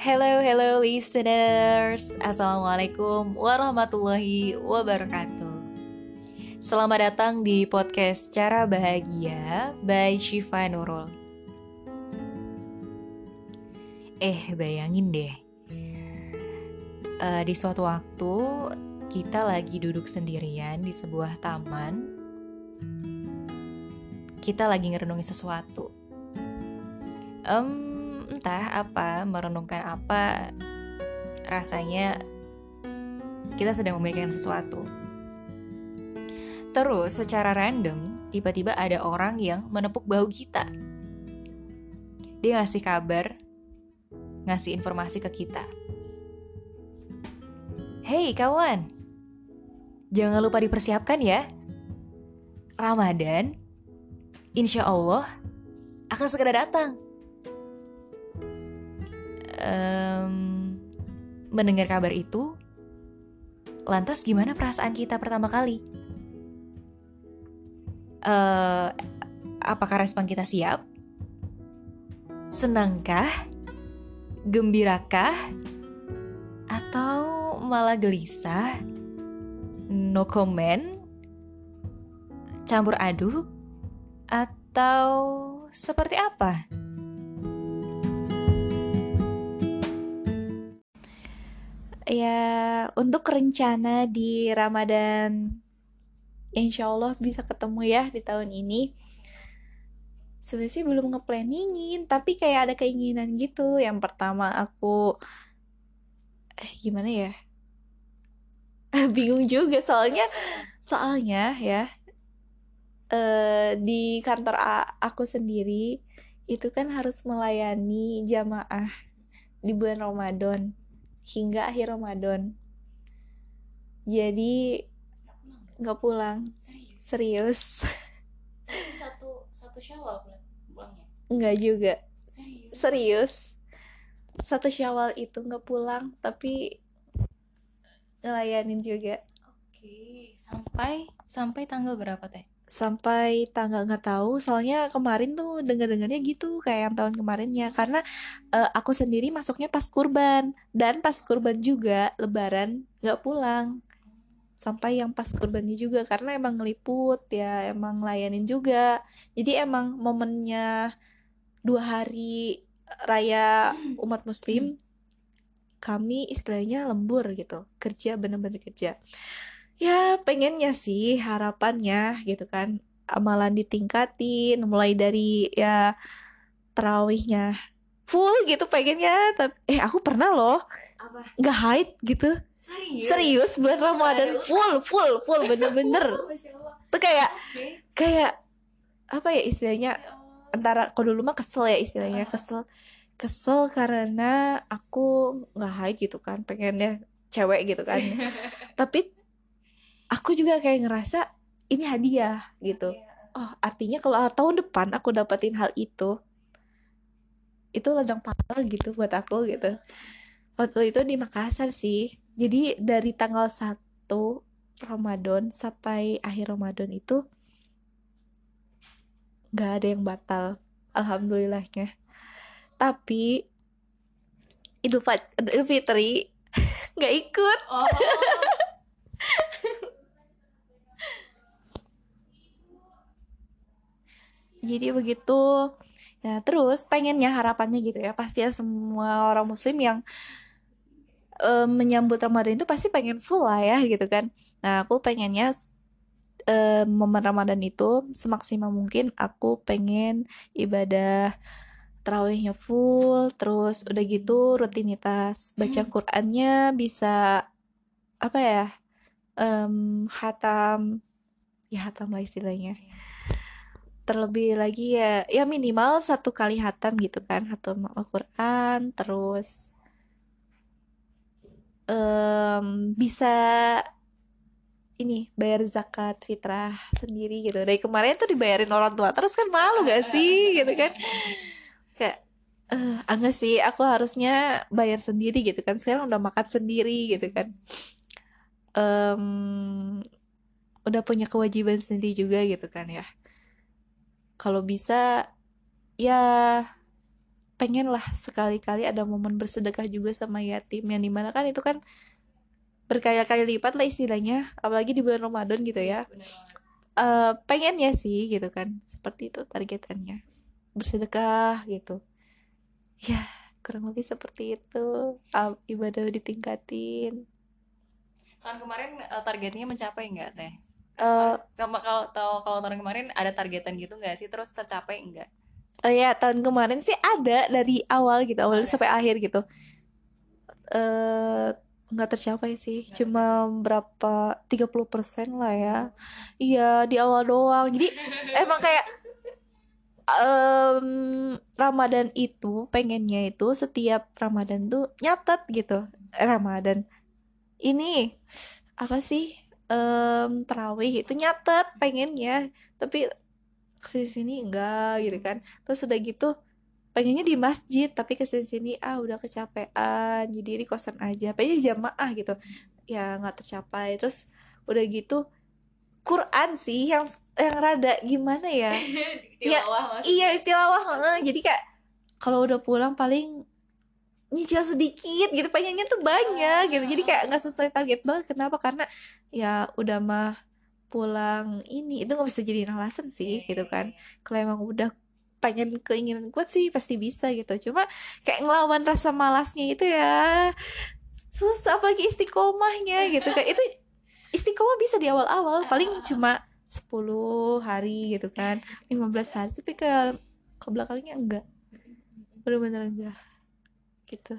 Hello, hello listeners. Assalamualaikum warahmatullahi wabarakatuh. Selamat datang di podcast Cara Bahagia by Shifa Nurul. Eh, bayangin deh. Uh, di suatu waktu kita lagi duduk sendirian di sebuah taman. Kita lagi ngerenungin sesuatu. Um, entah apa, merenungkan apa, rasanya kita sedang memikirkan sesuatu. Terus secara random, tiba-tiba ada orang yang menepuk bahu kita. Dia ngasih kabar, ngasih informasi ke kita. Hei kawan, jangan lupa dipersiapkan ya. Ramadan, insya Allah akan segera datang um, mendengar kabar itu, lantas gimana perasaan kita pertama kali? Uh, apakah respon kita siap? Senangkah? Gembirakah? Atau malah gelisah? No comment? Campur aduk? Atau seperti apa? Ya untuk rencana di Ramadan Insya Allah bisa ketemu ya di tahun ini. Sebenarnya belum ngeplanningin tapi kayak ada keinginan gitu. Yang pertama aku eh gimana ya? Bingung juga soalnya soalnya ya eh, di kantor aku sendiri itu kan harus melayani jamaah di bulan Ramadan hingga akhir Ramadan. Jadi nggak pulang. Serius. Serius. satu satu Syawal pulangnya? Enggak juga. Serius. Serius. Satu Syawal itu nggak pulang, tapi ngelayanin juga. Oke, sampai sampai tanggal berapa teh? Sampai tanggal nggak tahu. Soalnya kemarin tuh dengar dengarnya gitu kayak yang tahun kemarinnya. Karena uh, aku sendiri masuknya pas kurban. Dan pas kurban juga lebaran nggak pulang. Sampai yang pas kurbannya juga karena emang ngeliput ya emang layanin juga. Jadi emang momennya dua hari raya umat muslim kami istilahnya lembur gitu. Kerja bener-bener kerja ya pengennya sih harapannya gitu kan amalan ditingkatin mulai dari ya terawihnya full gitu pengennya tapi eh aku pernah loh apa? nggak haid gitu. Serius? Serius bulan ramadan full full full bener-bener. Tuh kayak kayak apa ya istilahnya ya antara kau dulu mah kesel ya istilahnya kesel kesel karena aku nggak haid gitu kan pengennya cewek gitu kan. tapi aku juga kayak ngerasa ini hadiah gitu. Oh artinya kalau tahun depan aku dapetin hal itu itu ladang pahala gitu buat aku gitu. Waktu itu di Makassar sih. Jadi dari tanggal 1 Ramadan sampai akhir Ramadan itu nggak ada yang batal alhamdulillahnya. Tapi Idul Fitri nggak ikut. Oh. Jadi begitu. Nah terus pengennya harapannya gitu ya pasti ya semua orang muslim yang uh, menyambut Ramadan itu pasti pengen full lah ya gitu kan. Nah aku pengennya uh, momen Ramadan itu semaksimal mungkin aku pengen ibadah terawihnya full terus udah gitu rutinitas baca hmm. Qurannya bisa apa ya um, hatam ya hatam lah istilahnya terlebih lagi ya ya minimal satu kali hatam gitu kan hatam Al-Quran terus um, bisa ini bayar zakat fitrah sendiri gitu. Dari kemarin tuh dibayarin orang tua terus kan malu gak sih gitu kan? Kayak uh, enggak sih aku harusnya bayar sendiri gitu kan. Sekarang udah makan sendiri gitu kan. Um, udah punya kewajiban sendiri juga gitu kan ya kalau bisa ya pengen lah sekali-kali ada momen bersedekah juga sama yatim. Yang di mana kan itu kan berkali-kali lipat lah istilahnya apalagi di bulan Ramadan gitu ya. Uh, pengen ya sih gitu kan seperti itu targetannya. Bersedekah gitu. Ya kurang lebih seperti itu. Uh, ibadah ditingkatin. Tahun kemarin uh, targetnya mencapai nggak teh uh, kalau kalau kalau tahun kemarin ada targetan gitu nggak sih? Terus tercapai nggak? uh, ya tahun kemarin sih ada dari awal gitu awal sampai akhir gitu. Eh nggak tercapai sih gak cuma berapa 30% lah ya. Iya di awal doang. Jadi emang kayak um, Ramadan itu pengennya itu setiap Ramadan tuh nyatet gitu. Eh, Ramadan. Ini apa sih um, terawih itu nyatet pengennya tapi ke sini sini enggak gitu kan. Terus udah gitu pengennya di masjid tapi ke sini sini ah udah kecapean jadi di kosan aja. Pengen jamaah gitu. Ya nggak tercapai. Terus udah gitu Quran sih yang yang rada gimana ya? Ya iya tilawah jadi kayak kalau udah pulang paling nyicil sedikit gitu pengennya tuh banyak gitu. Jadi kayak nggak sesuai target banget. Kenapa? Karena ya udah mah pulang ini. Itu nggak bisa jadi alasan sih gitu kan. Kalau emang udah pengen keinginan kuat sih pasti bisa gitu. Cuma kayak ngelawan rasa malasnya itu ya susah apalagi istiqomahnya gitu kan. Itu istiqomah bisa di awal-awal. Paling cuma 10 hari gitu kan. 15 hari. Tapi ke ke belakangnya enggak. Benar-benar enggak gitu.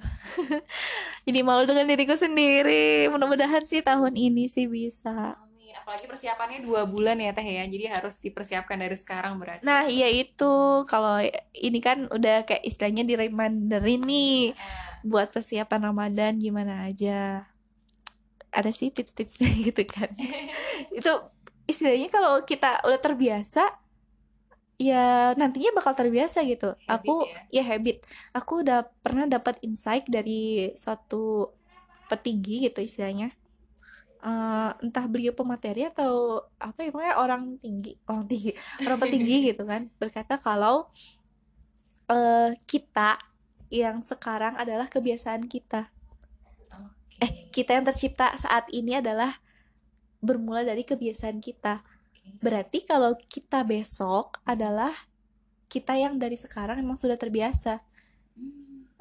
Jadi malu dengan diriku sendiri. Mudah-mudahan sih tahun ini sih bisa. Apalagi persiapannya dua bulan ya teh ya. Jadi harus dipersiapkan dari sekarang berarti. Nah iya itu. Kalau ini kan udah kayak istilahnya di reminder ini buat persiapan ramadan gimana aja. Ada sih tips-tipsnya gitu kan. Itu istilahnya kalau kita udah terbiasa ya nantinya bakal terbiasa gitu. Habit aku ya? ya habit. Aku udah pernah dapat insight dari suatu petinggi gitu istilahnya. Uh, entah beliau pemateri atau apa ya pokoknya orang tinggi orang tinggi orang petinggi gitu kan berkata kalau uh, kita yang sekarang adalah kebiasaan kita. Okay. eh kita yang tercipta saat ini adalah bermula dari kebiasaan kita berarti kalau kita besok adalah kita yang dari sekarang emang sudah terbiasa.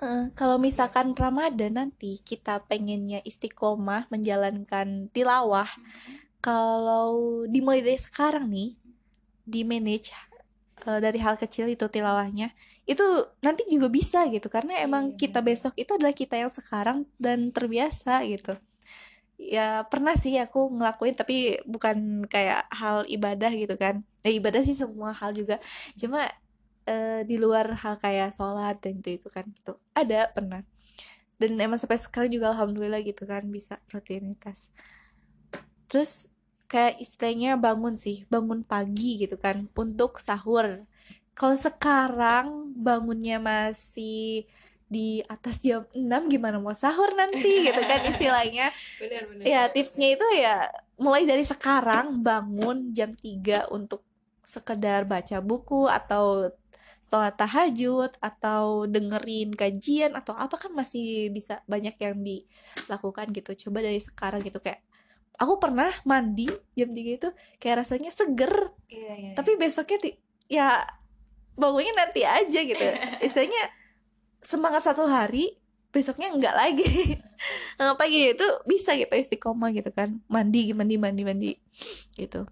Uh, kalau misalkan Ramadan nanti kita pengennya istiqomah menjalankan tilawah, kalau dimulai dari sekarang nih, di manage uh, dari hal kecil itu tilawahnya, itu nanti juga bisa gitu. Karena emang iya, kita besok itu adalah kita yang sekarang dan terbiasa gitu. Ya pernah sih aku ngelakuin tapi bukan kayak hal ibadah gitu kan. Ya ibadah sih semua hal juga. Cuma uh, di luar hal kayak sholat dan itu itu kan gitu ada pernah dan emang sampai sekarang juga alhamdulillah gitu kan bisa rutinitas terus kayak istilahnya bangun sih bangun pagi gitu kan untuk sahur kalau sekarang bangunnya masih di atas jam 6 gimana mau sahur nanti gitu kan istilahnya. Benar, benar, ya tipsnya itu ya mulai dari sekarang bangun jam 3 untuk sekedar baca buku atau sholat tahajud atau dengerin kajian atau apa kan masih bisa banyak yang dilakukan gitu. Coba dari sekarang gitu kayak aku pernah mandi jam 3 itu kayak rasanya seger. Iya, iya, tapi besoknya ya bangunnya nanti aja gitu. Istilahnya semangat satu hari besoknya enggak lagi. Apa gitu bisa gitu istiqomah gitu kan. Mandi mandi mandi mandi gitu.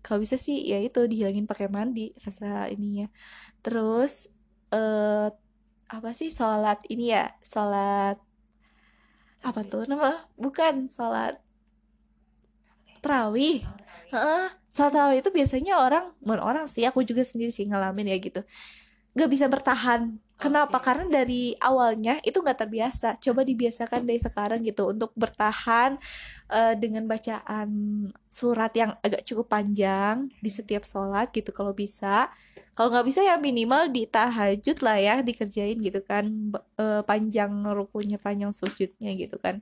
Kalau bisa sih ya itu dihilangin pakai mandi rasa ininya. Terus eh uh, apa sih sholat ini ya sholat apa tuh nama? Bukan sholat terawih. Heeh, sholat terawih itu biasanya orang, orang sih, aku juga sendiri sih ngalamin ya gitu. Gak bisa bertahan Kenapa? Okay. Karena dari awalnya itu nggak terbiasa. Coba dibiasakan dari sekarang gitu untuk bertahan uh, dengan bacaan surat yang agak cukup panjang di setiap sholat gitu kalau bisa. Kalau nggak bisa ya minimal di tahajud lah ya dikerjain gitu kan uh, panjang rukunya panjang sujudnya gitu kan.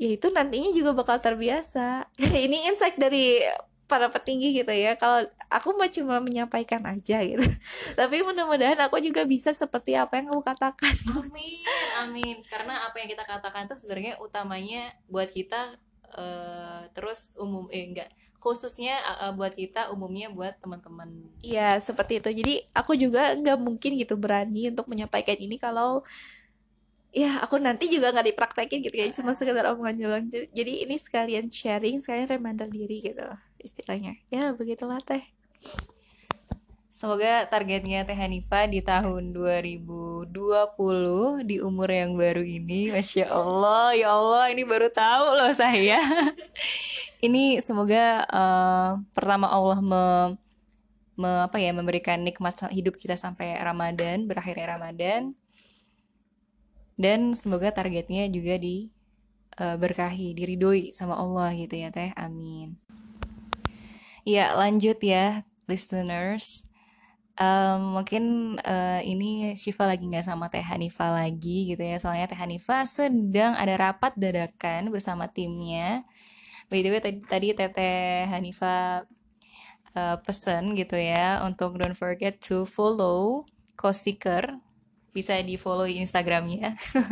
Ya itu nantinya juga bakal terbiasa. Ini insight dari para petinggi gitu ya. Kalau aku mau cuma menyampaikan aja gitu. Tapi mudah-mudahan aku juga bisa seperti apa yang aku katakan. Amin amin. Karena apa yang kita katakan itu sebenarnya utamanya buat kita uh, terus umum eh enggak khususnya uh, buat kita umumnya buat teman-teman. Iya seperti itu. Jadi aku juga nggak mungkin gitu berani untuk menyampaikan ini kalau ya aku nanti juga nggak dipraktekin gitu ya. Cuma sekedar omongan jalan jadi ini sekalian sharing sekalian reminder diri gitu istilahnya. Ya begitulah teh. Semoga targetnya Teh Hanifa di tahun 2020 di umur yang baru ini. Masya Allah Ya Allah ini baru tahu loh saya. Ini semoga uh, pertama Allah me, me, apa ya, memberikan nikmat hidup kita sampai Ramadan Berakhirnya Ramadan. Dan semoga targetnya juga di uh, berkahi, diridoi sama Allah gitu ya teh. Amin. Ya lanjut ya listeners. Um, mungkin uh, ini Shiva lagi nggak sama Teh Hanifa lagi gitu ya soalnya Teh Hanifa sedang ada rapat dadakan bersama timnya. By the way tadi, tadi Teteh Hanifa uh, pesen gitu ya untuk don't forget to follow Kosiker bisa di follow Instagramnya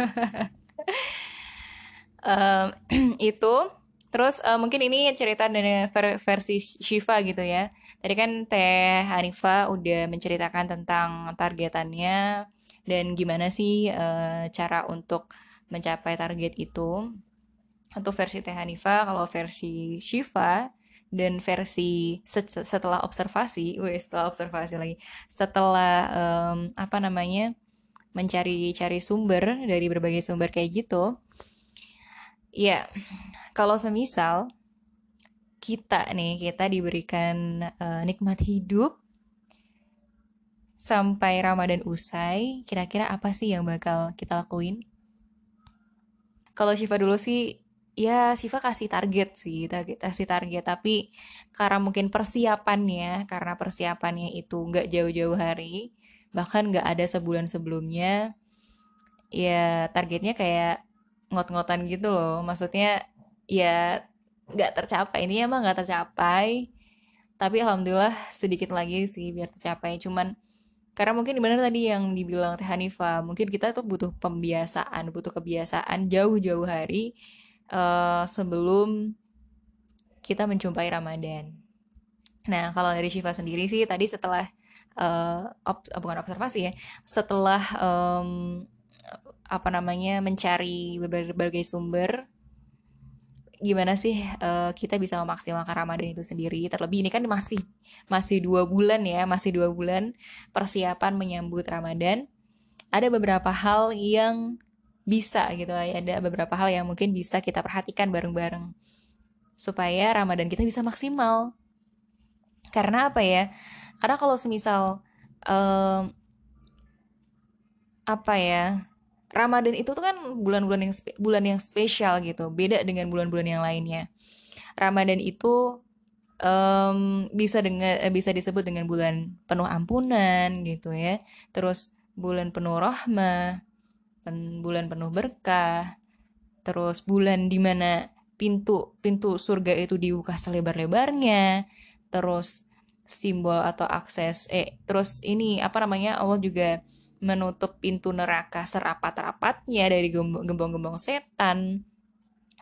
um, itu terus uh, mungkin ini cerita dari ver versi Shiva gitu ya. Tadi kan Teh Hanifa udah menceritakan tentang targetannya dan gimana sih uh, cara untuk mencapai target itu. Untuk versi Teh Hanifa kalau versi Shiva dan versi setelah observasi, wih setelah observasi lagi, setelah um, apa namanya mencari-cari sumber dari berbagai sumber kayak gitu ya kalau semisal kita nih kita diberikan uh, nikmat hidup sampai Ramadan usai kira-kira apa sih yang bakal kita lakuin? Kalau Shiva dulu sih ya Shiva kasih target sih kasih target. Tapi karena mungkin persiapannya karena persiapannya itu nggak jauh-jauh hari bahkan nggak ada sebulan sebelumnya ya targetnya kayak ngot-ngotan gitu loh. Maksudnya ya nggak tercapai. Ini emang nggak tercapai. Tapi alhamdulillah sedikit lagi sih biar tercapai. Cuman karena mungkin benar tadi yang dibilang Teh Hanifa mungkin kita tuh butuh pembiasaan butuh kebiasaan jauh-jauh hari uh, sebelum kita menjumpai Ramadan. Nah kalau dari Syifa sendiri sih tadi setelah uh, op, bukan observasi ya setelah um, apa namanya mencari berbagai sumber. Gimana sih uh, kita bisa memaksimalkan Ramadan itu sendiri? Terlebih ini kan masih masih dua bulan ya masih dua bulan persiapan menyambut Ramadan. Ada beberapa hal yang bisa gitu ada beberapa hal yang mungkin bisa kita perhatikan bareng-bareng supaya Ramadan kita bisa maksimal. Karena apa ya? Karena kalau semisal um, apa ya Ramadan itu tuh kan bulan-bulan yang bulan yang spesial gitu. Beda dengan bulan-bulan yang lainnya. Ramadan itu um, bisa dengan eh, bisa disebut dengan bulan penuh ampunan gitu ya. Terus bulan penuh rahmah pen, bulan penuh berkah. Terus bulan di mana pintu pintu surga itu dibuka selebar-lebarnya. Terus simbol atau akses eh terus ini apa namanya Allah juga menutup pintu neraka serapat-rapatnya dari gembong-gembong setan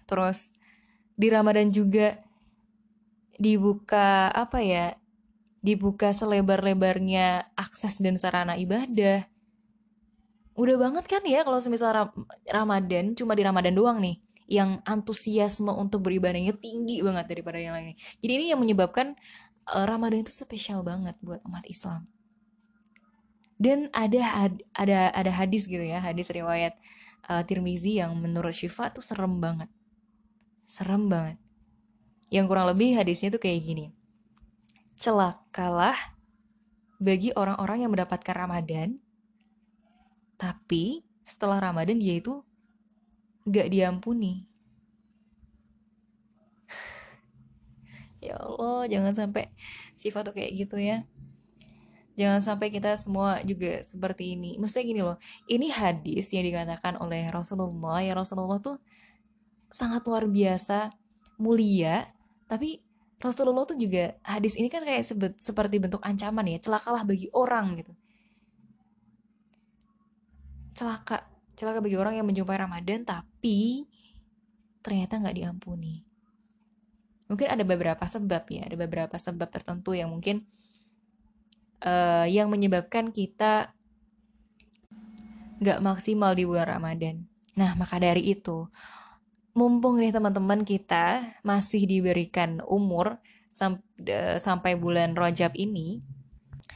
terus di Ramadan juga dibuka apa ya dibuka selebar-lebarnya akses dan sarana ibadah udah banget kan ya kalau semisal Ramadan cuma di Ramadan doang nih yang antusiasme untuk beribadahnya tinggi banget daripada yang lain. Jadi ini yang menyebabkan uh, Ramadan itu spesial banget buat umat Islam. Dan ada ada ada hadis gitu ya, hadis riwayat uh, Tirmizi yang menurut Syifa tuh serem banget. Serem banget. Yang kurang lebih hadisnya tuh kayak gini. Celakalah bagi orang-orang yang mendapatkan Ramadan tapi setelah Ramadan dia itu gak diampuni ya Allah jangan sampai sifat tuh kayak gitu ya jangan sampai kita semua juga seperti ini. Maksudnya gini loh ini hadis yang dikatakan oleh Rasulullah ya Rasulullah tuh sangat luar biasa mulia tapi Rasulullah tuh juga hadis ini kan kayak sebet, seperti bentuk ancaman ya celakalah bagi orang gitu. Celaka celaka bagi orang yang menjumpai Ramadan tapi ternyata nggak diampuni. Mungkin ada beberapa sebab ya ada beberapa sebab tertentu yang mungkin uh, yang menyebabkan kita nggak maksimal di bulan Ramadan. Nah maka dari itu mumpung nih teman-teman kita masih diberikan umur sam sampai bulan Rajab ini,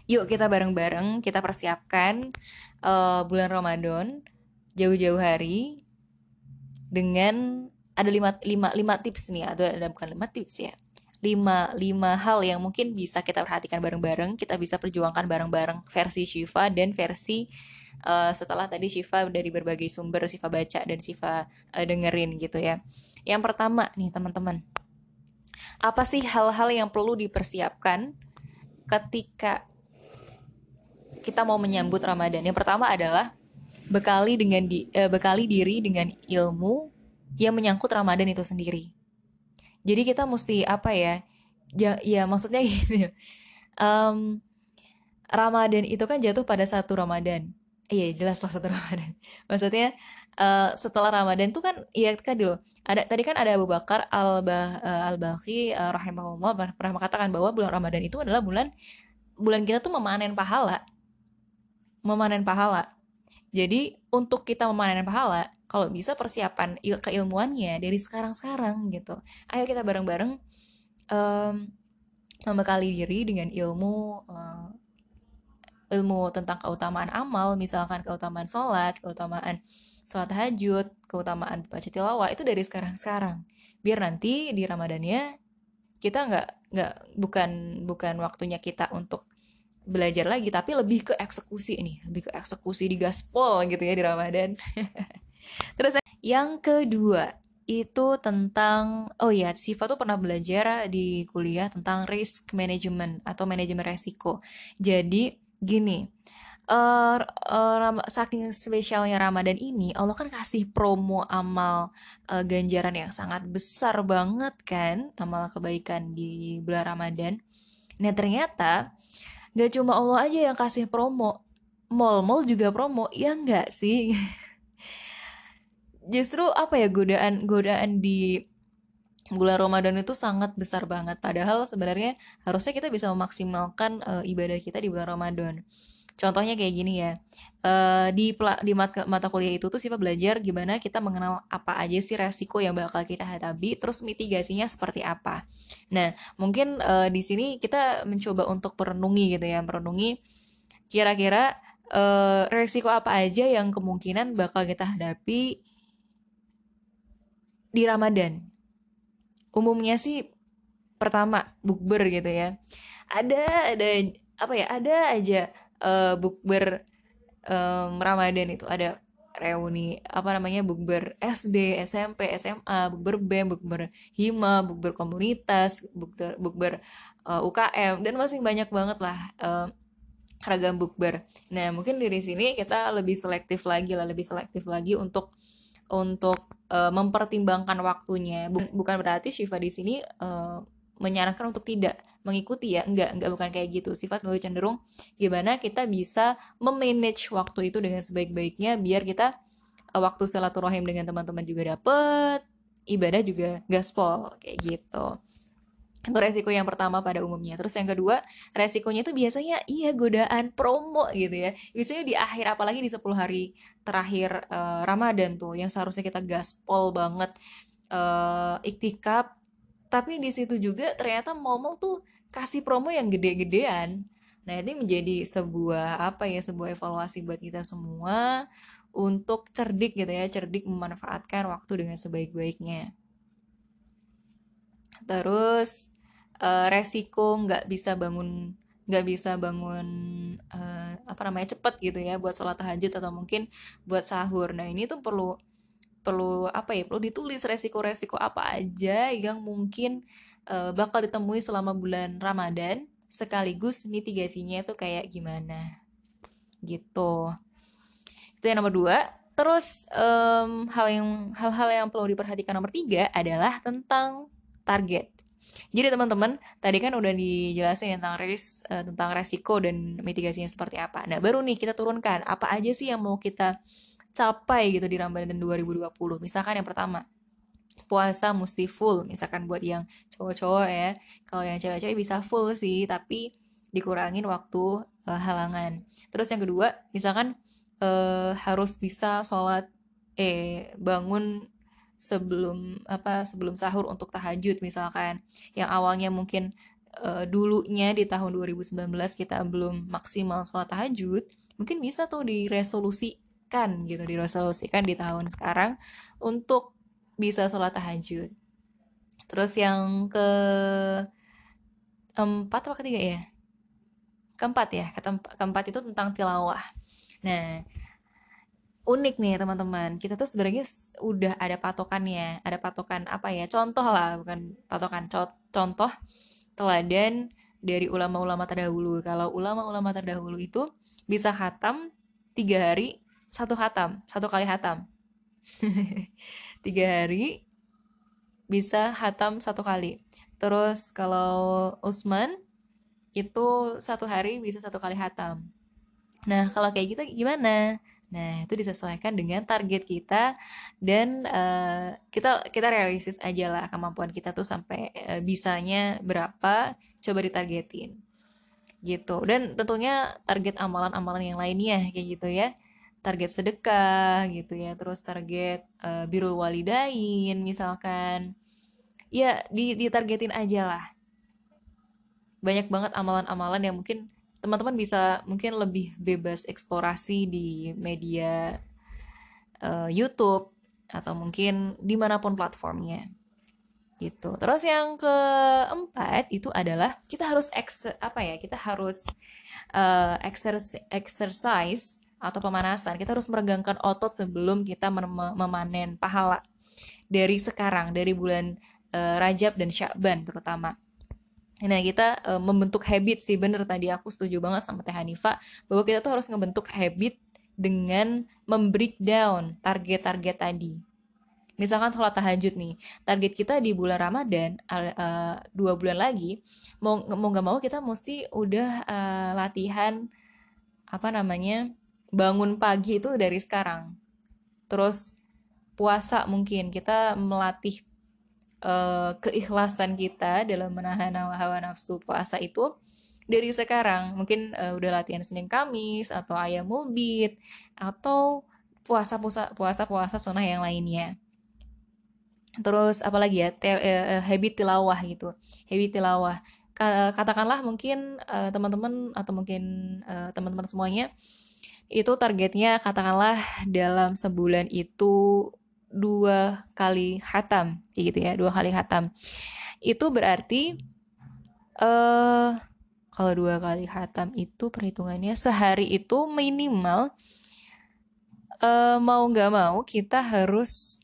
yuk kita bareng-bareng kita persiapkan uh, bulan Ramadan jauh-jauh hari dengan ada lima, lima, lima tips nih atau ada bukan lima tips ya lima, lima hal yang mungkin bisa kita perhatikan bareng-bareng kita bisa perjuangkan bareng-bareng versi Shiva dan versi uh, setelah tadi Shiva dari berbagai sumber Shiva baca dan Shiva uh, dengerin gitu ya. Yang pertama nih teman-teman, apa sih hal-hal yang perlu dipersiapkan ketika kita mau menyambut Ramadan? Yang pertama adalah bekali dengan di, uh, bekali diri dengan ilmu yang menyangkut Ramadan itu sendiri. Jadi kita mesti apa ya? Ya, ya maksudnya gini. Um, Ramadan itu kan jatuh pada satu Ramadan iya jelas lah satu Ramadan maksudnya uh, setelah Ramadan tuh kan iya kan dulu ada tadi kan ada Abu Bakar al bah uh, al Bakhi uh, rahimahullah pernah mengatakan bahwa bulan Ramadan itu adalah bulan bulan kita tuh memanen pahala memanen pahala jadi untuk kita memanen pahala kalau bisa persiapan il keilmuannya dari sekarang-sekarang gitu ayo kita bareng-bareng um, membekali diri dengan ilmu uh, ilmu tentang keutamaan amal, misalkan keutamaan sholat, keutamaan sholat tahajud, keutamaan baca tilawah itu dari sekarang-sekarang. Biar nanti di Ramadannya kita nggak nggak bukan bukan waktunya kita untuk belajar lagi, tapi lebih ke eksekusi ini, lebih ke eksekusi di gaspol gitu ya di Ramadan. Terus yang kedua itu tentang oh ya Siva tuh pernah belajar di kuliah tentang risk management atau manajemen resiko. Jadi gini uh, uh, saking spesialnya Ramadan ini Allah kan kasih promo amal uh, ganjaran yang sangat besar banget kan amal kebaikan di bulan Ramadan nah ternyata gak cuma Allah aja yang kasih promo mall-mall juga promo ya enggak sih justru apa ya godaan godaan di bulan Ramadan itu sangat besar banget. Padahal sebenarnya harusnya kita bisa memaksimalkan uh, ibadah kita di bulan Ramadan. Contohnya kayak gini ya uh, di di mata, mata kuliah itu tuh sih belajar gimana kita mengenal apa aja sih resiko yang bakal kita hadapi terus mitigasinya seperti apa. Nah mungkin uh, di sini kita mencoba untuk merenungi gitu ya merenungi kira-kira uh, resiko apa aja yang kemungkinan bakal kita hadapi di Ramadan. Umumnya sih pertama bukber gitu ya. Ada ada apa ya ada aja uh, bukber um, Ramadan itu. Ada reuni apa namanya bukber SD SMP SMA bukber BEM bukber hima bukber komunitas bukber bukber uh, UKM dan masih banyak banget lah uh, ragam bukber. Nah mungkin dari sini kita lebih selektif lagi lah lebih selektif lagi untuk untuk uh, mempertimbangkan waktunya. Bukan berarti Shiva di sini uh, menyarankan untuk tidak mengikuti ya. Enggak enggak bukan kayak gitu. Sifat lebih cenderung gimana kita bisa memanage waktu itu dengan sebaik-baiknya biar kita uh, waktu silaturahim dengan teman-teman juga dapet ibadah juga gaspol kayak gitu itu resiko yang pertama pada umumnya. Terus yang kedua resikonya itu biasanya iya godaan promo gitu ya. Biasanya di akhir apalagi di 10 hari terakhir uh, Ramadan tuh yang seharusnya kita gaspol banget uh, iktikaf. Tapi di situ juga ternyata momol tuh kasih promo yang gede-gedean. Nah ini menjadi sebuah apa ya sebuah evaluasi buat kita semua untuk cerdik gitu ya cerdik memanfaatkan waktu dengan sebaik-baiknya terus uh, resiko nggak bisa bangun nggak bisa bangun uh, apa namanya cepet gitu ya buat sholat tahajud atau mungkin buat sahur. Nah ini tuh perlu perlu apa ya perlu ditulis resiko-resiko apa aja yang mungkin uh, bakal ditemui selama bulan Ramadan sekaligus mitigasinya itu kayak gimana. Gitu. Itu yang nomor dua. Terus um, hal yang hal-hal yang perlu diperhatikan nomor tiga adalah tentang target. Jadi teman-teman, tadi kan udah dijelasin tentang ris uh, tentang resiko dan mitigasinya seperti apa. Nah, baru nih kita turunkan apa aja sih yang mau kita capai gitu di Ramadan 2020. Misalkan yang pertama, puasa mesti full. Misalkan buat yang cowok-cowok ya. Kalau yang cewek-cewek bisa full sih, tapi dikurangin waktu uh, halangan. Terus yang kedua, misalkan uh, harus bisa sholat eh bangun sebelum apa sebelum sahur untuk tahajud misalkan. Yang awalnya mungkin uh, dulunya di tahun 2019 kita belum maksimal sholat tahajud mungkin bisa tuh diresolusikan gitu diresolusikan di tahun sekarang untuk bisa sholat tahajud. Terus yang ke empat atau ketiga ya? Keempat ya keempat itu tentang tilawah. Nah unik nih teman-teman. Kita tuh sebenarnya udah ada patokannya ada patokan apa ya contoh lah bukan patokan contoh teladan dari ulama-ulama terdahulu. Kalau ulama-ulama terdahulu itu bisa hatam tiga hari satu hatam satu kali hatam tiga hari bisa hatam satu kali. Terus kalau Usman itu satu hari bisa satu kali hatam nah kalau kayak gitu gimana Nah, itu disesuaikan dengan target kita dan uh, kita kita realistis aja lah kemampuan kita tuh sampai uh, bisanya berapa, coba ditargetin. Gitu. Dan tentunya target amalan-amalan yang lainnya kayak gitu ya. Target sedekah gitu ya, terus target uh, birul walidain misalkan. Ya, ditargetin aja lah. Banyak banget amalan-amalan yang mungkin teman-teman bisa mungkin lebih bebas eksplorasi di media uh, YouTube atau mungkin di mana pun platformnya gitu. Terus yang keempat itu adalah kita harus apa ya? Kita harus uh, exercise atau pemanasan. Kita harus meregangkan otot sebelum kita mem memanen pahala dari sekarang, dari bulan uh, Rajab dan Syakban terutama. Nah kita e, membentuk habit sih bener tadi aku setuju banget sama Teh Hanifa bahwa kita tuh harus ngebentuk habit dengan membreakdown target-target tadi. Misalkan sholat tahajud nih, target kita di bulan Ramadan uh, dua bulan lagi, mau mau nggak mau kita mesti udah uh, latihan apa namanya bangun pagi itu dari sekarang. Terus puasa mungkin kita melatih uh, keikhlasan kita dalam menahan hawa nafsu puasa itu dari sekarang. Mungkin uh, udah latihan Senin Kamis atau ayam mulbit atau puasa puasa puasa puasa sunnah yang lainnya. Terus apalagi ya te, uh, habit tilawah gitu. Habit tilawah. Katakanlah mungkin teman-teman uh, atau mungkin uh, teman-teman semuanya itu targetnya katakanlah dalam sebulan itu dua kali hatam kayak gitu ya dua kali hatam itu berarti eh uh, kalau dua kali hatam itu perhitungannya sehari itu minimal uh, mau nggak mau kita harus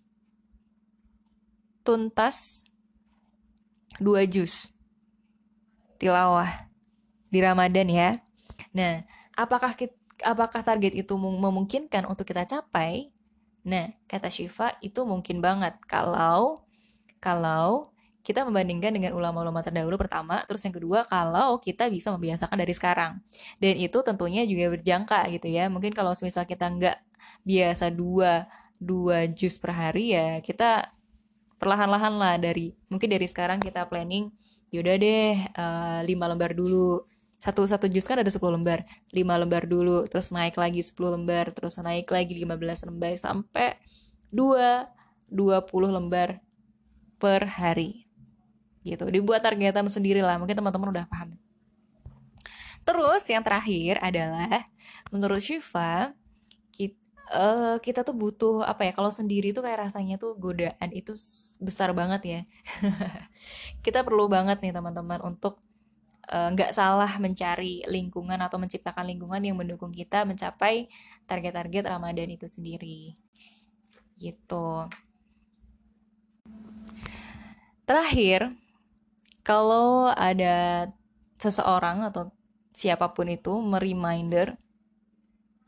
tuntas dua jus tilawah di Ramadan ya. Nah, apakah kita, apakah target itu memungkinkan untuk kita capai? Nah, kata Syifa itu mungkin banget kalau kalau kita membandingkan dengan ulama-ulama terdahulu pertama, terus yang kedua kalau kita bisa membiasakan dari sekarang. Dan itu tentunya juga berjangka gitu ya. Mungkin kalau misal kita nggak biasa dua dua jus per hari ya kita perlahan-lahan lah dari mungkin dari sekarang kita planning yaudah deh uh, lima lembar dulu satu satu jus kan ada 10 lembar. 5 lembar dulu terus naik lagi 10 lembar terus naik lagi 15 lembar sampai 2 20 lembar per hari. Gitu dibuat targetan sendiri lah mungkin teman-teman udah paham. Terus yang terakhir adalah menurut Shiva kita, uh, kita tuh butuh apa ya kalau sendiri tuh kayak rasanya tuh godaan itu besar banget ya. Kita perlu banget nih teman-teman untuk Eh, nggak uh, salah mencari lingkungan atau menciptakan lingkungan yang mendukung kita mencapai target-target Ramadan itu sendiri. Gitu. Terakhir, kalau ada seseorang atau siapa pun itu mereminder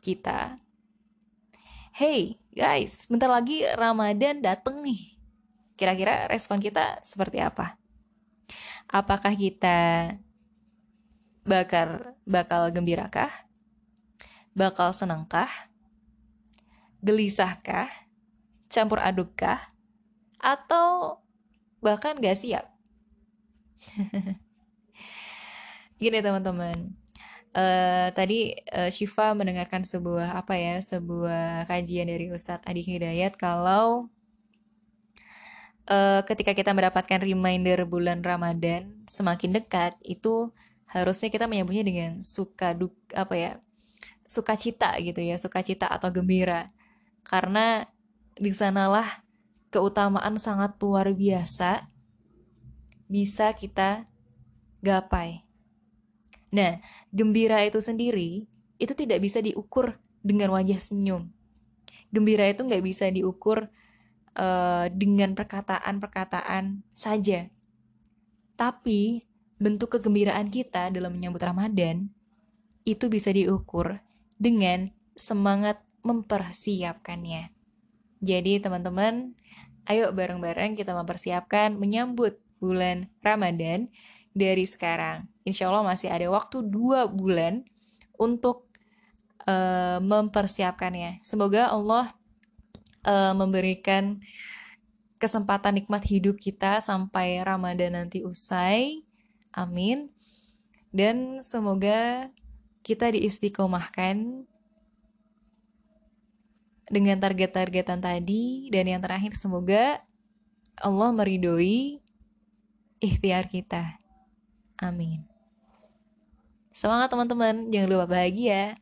kita, hey guys, bentar lagi Ramadan dateng nih. Kira-kira respon kita seperti apa? Apakah kita bakal bakal gembirakah? Bakal senangkah? Gelisahkah? Campur adukkah? Atau bahkan gak siap? Gini teman-teman, uh, tadi uh, Shiva mendengarkan sebuah apa ya, sebuah kajian dari Ustadz Adi Hidayat kalau uh, ketika kita mendapatkan reminder bulan Ramadan semakin dekat itu harusnya kita menyambutnya dengan suka duk apa ya sukacita gitu ya sukacita atau gembira karena di sanalah keutamaan sangat luar biasa bisa kita gapai. Nah, gembira itu sendiri itu tidak bisa diukur dengan wajah senyum. Gembira itu nggak bisa diukur uh, dengan perkataan-perkataan saja. Tapi bentuk kegembiraan kita dalam menyambut Ramadan itu bisa diukur dengan semangat mempersiapkannya. Jadi teman-teman, ayo bareng-bareng kita mempersiapkan menyambut bulan Ramadan dari sekarang. Insya Allah masih ada waktu dua bulan untuk uh, mempersiapkannya. Semoga Allah uh, memberikan kesempatan nikmat hidup kita sampai Ramadan nanti usai. Amin. Dan semoga kita diistiqomahkan dengan target-targetan tadi dan yang terakhir semoga Allah meridoi ikhtiar kita. Amin. Semangat teman-teman, jangan lupa bahagia.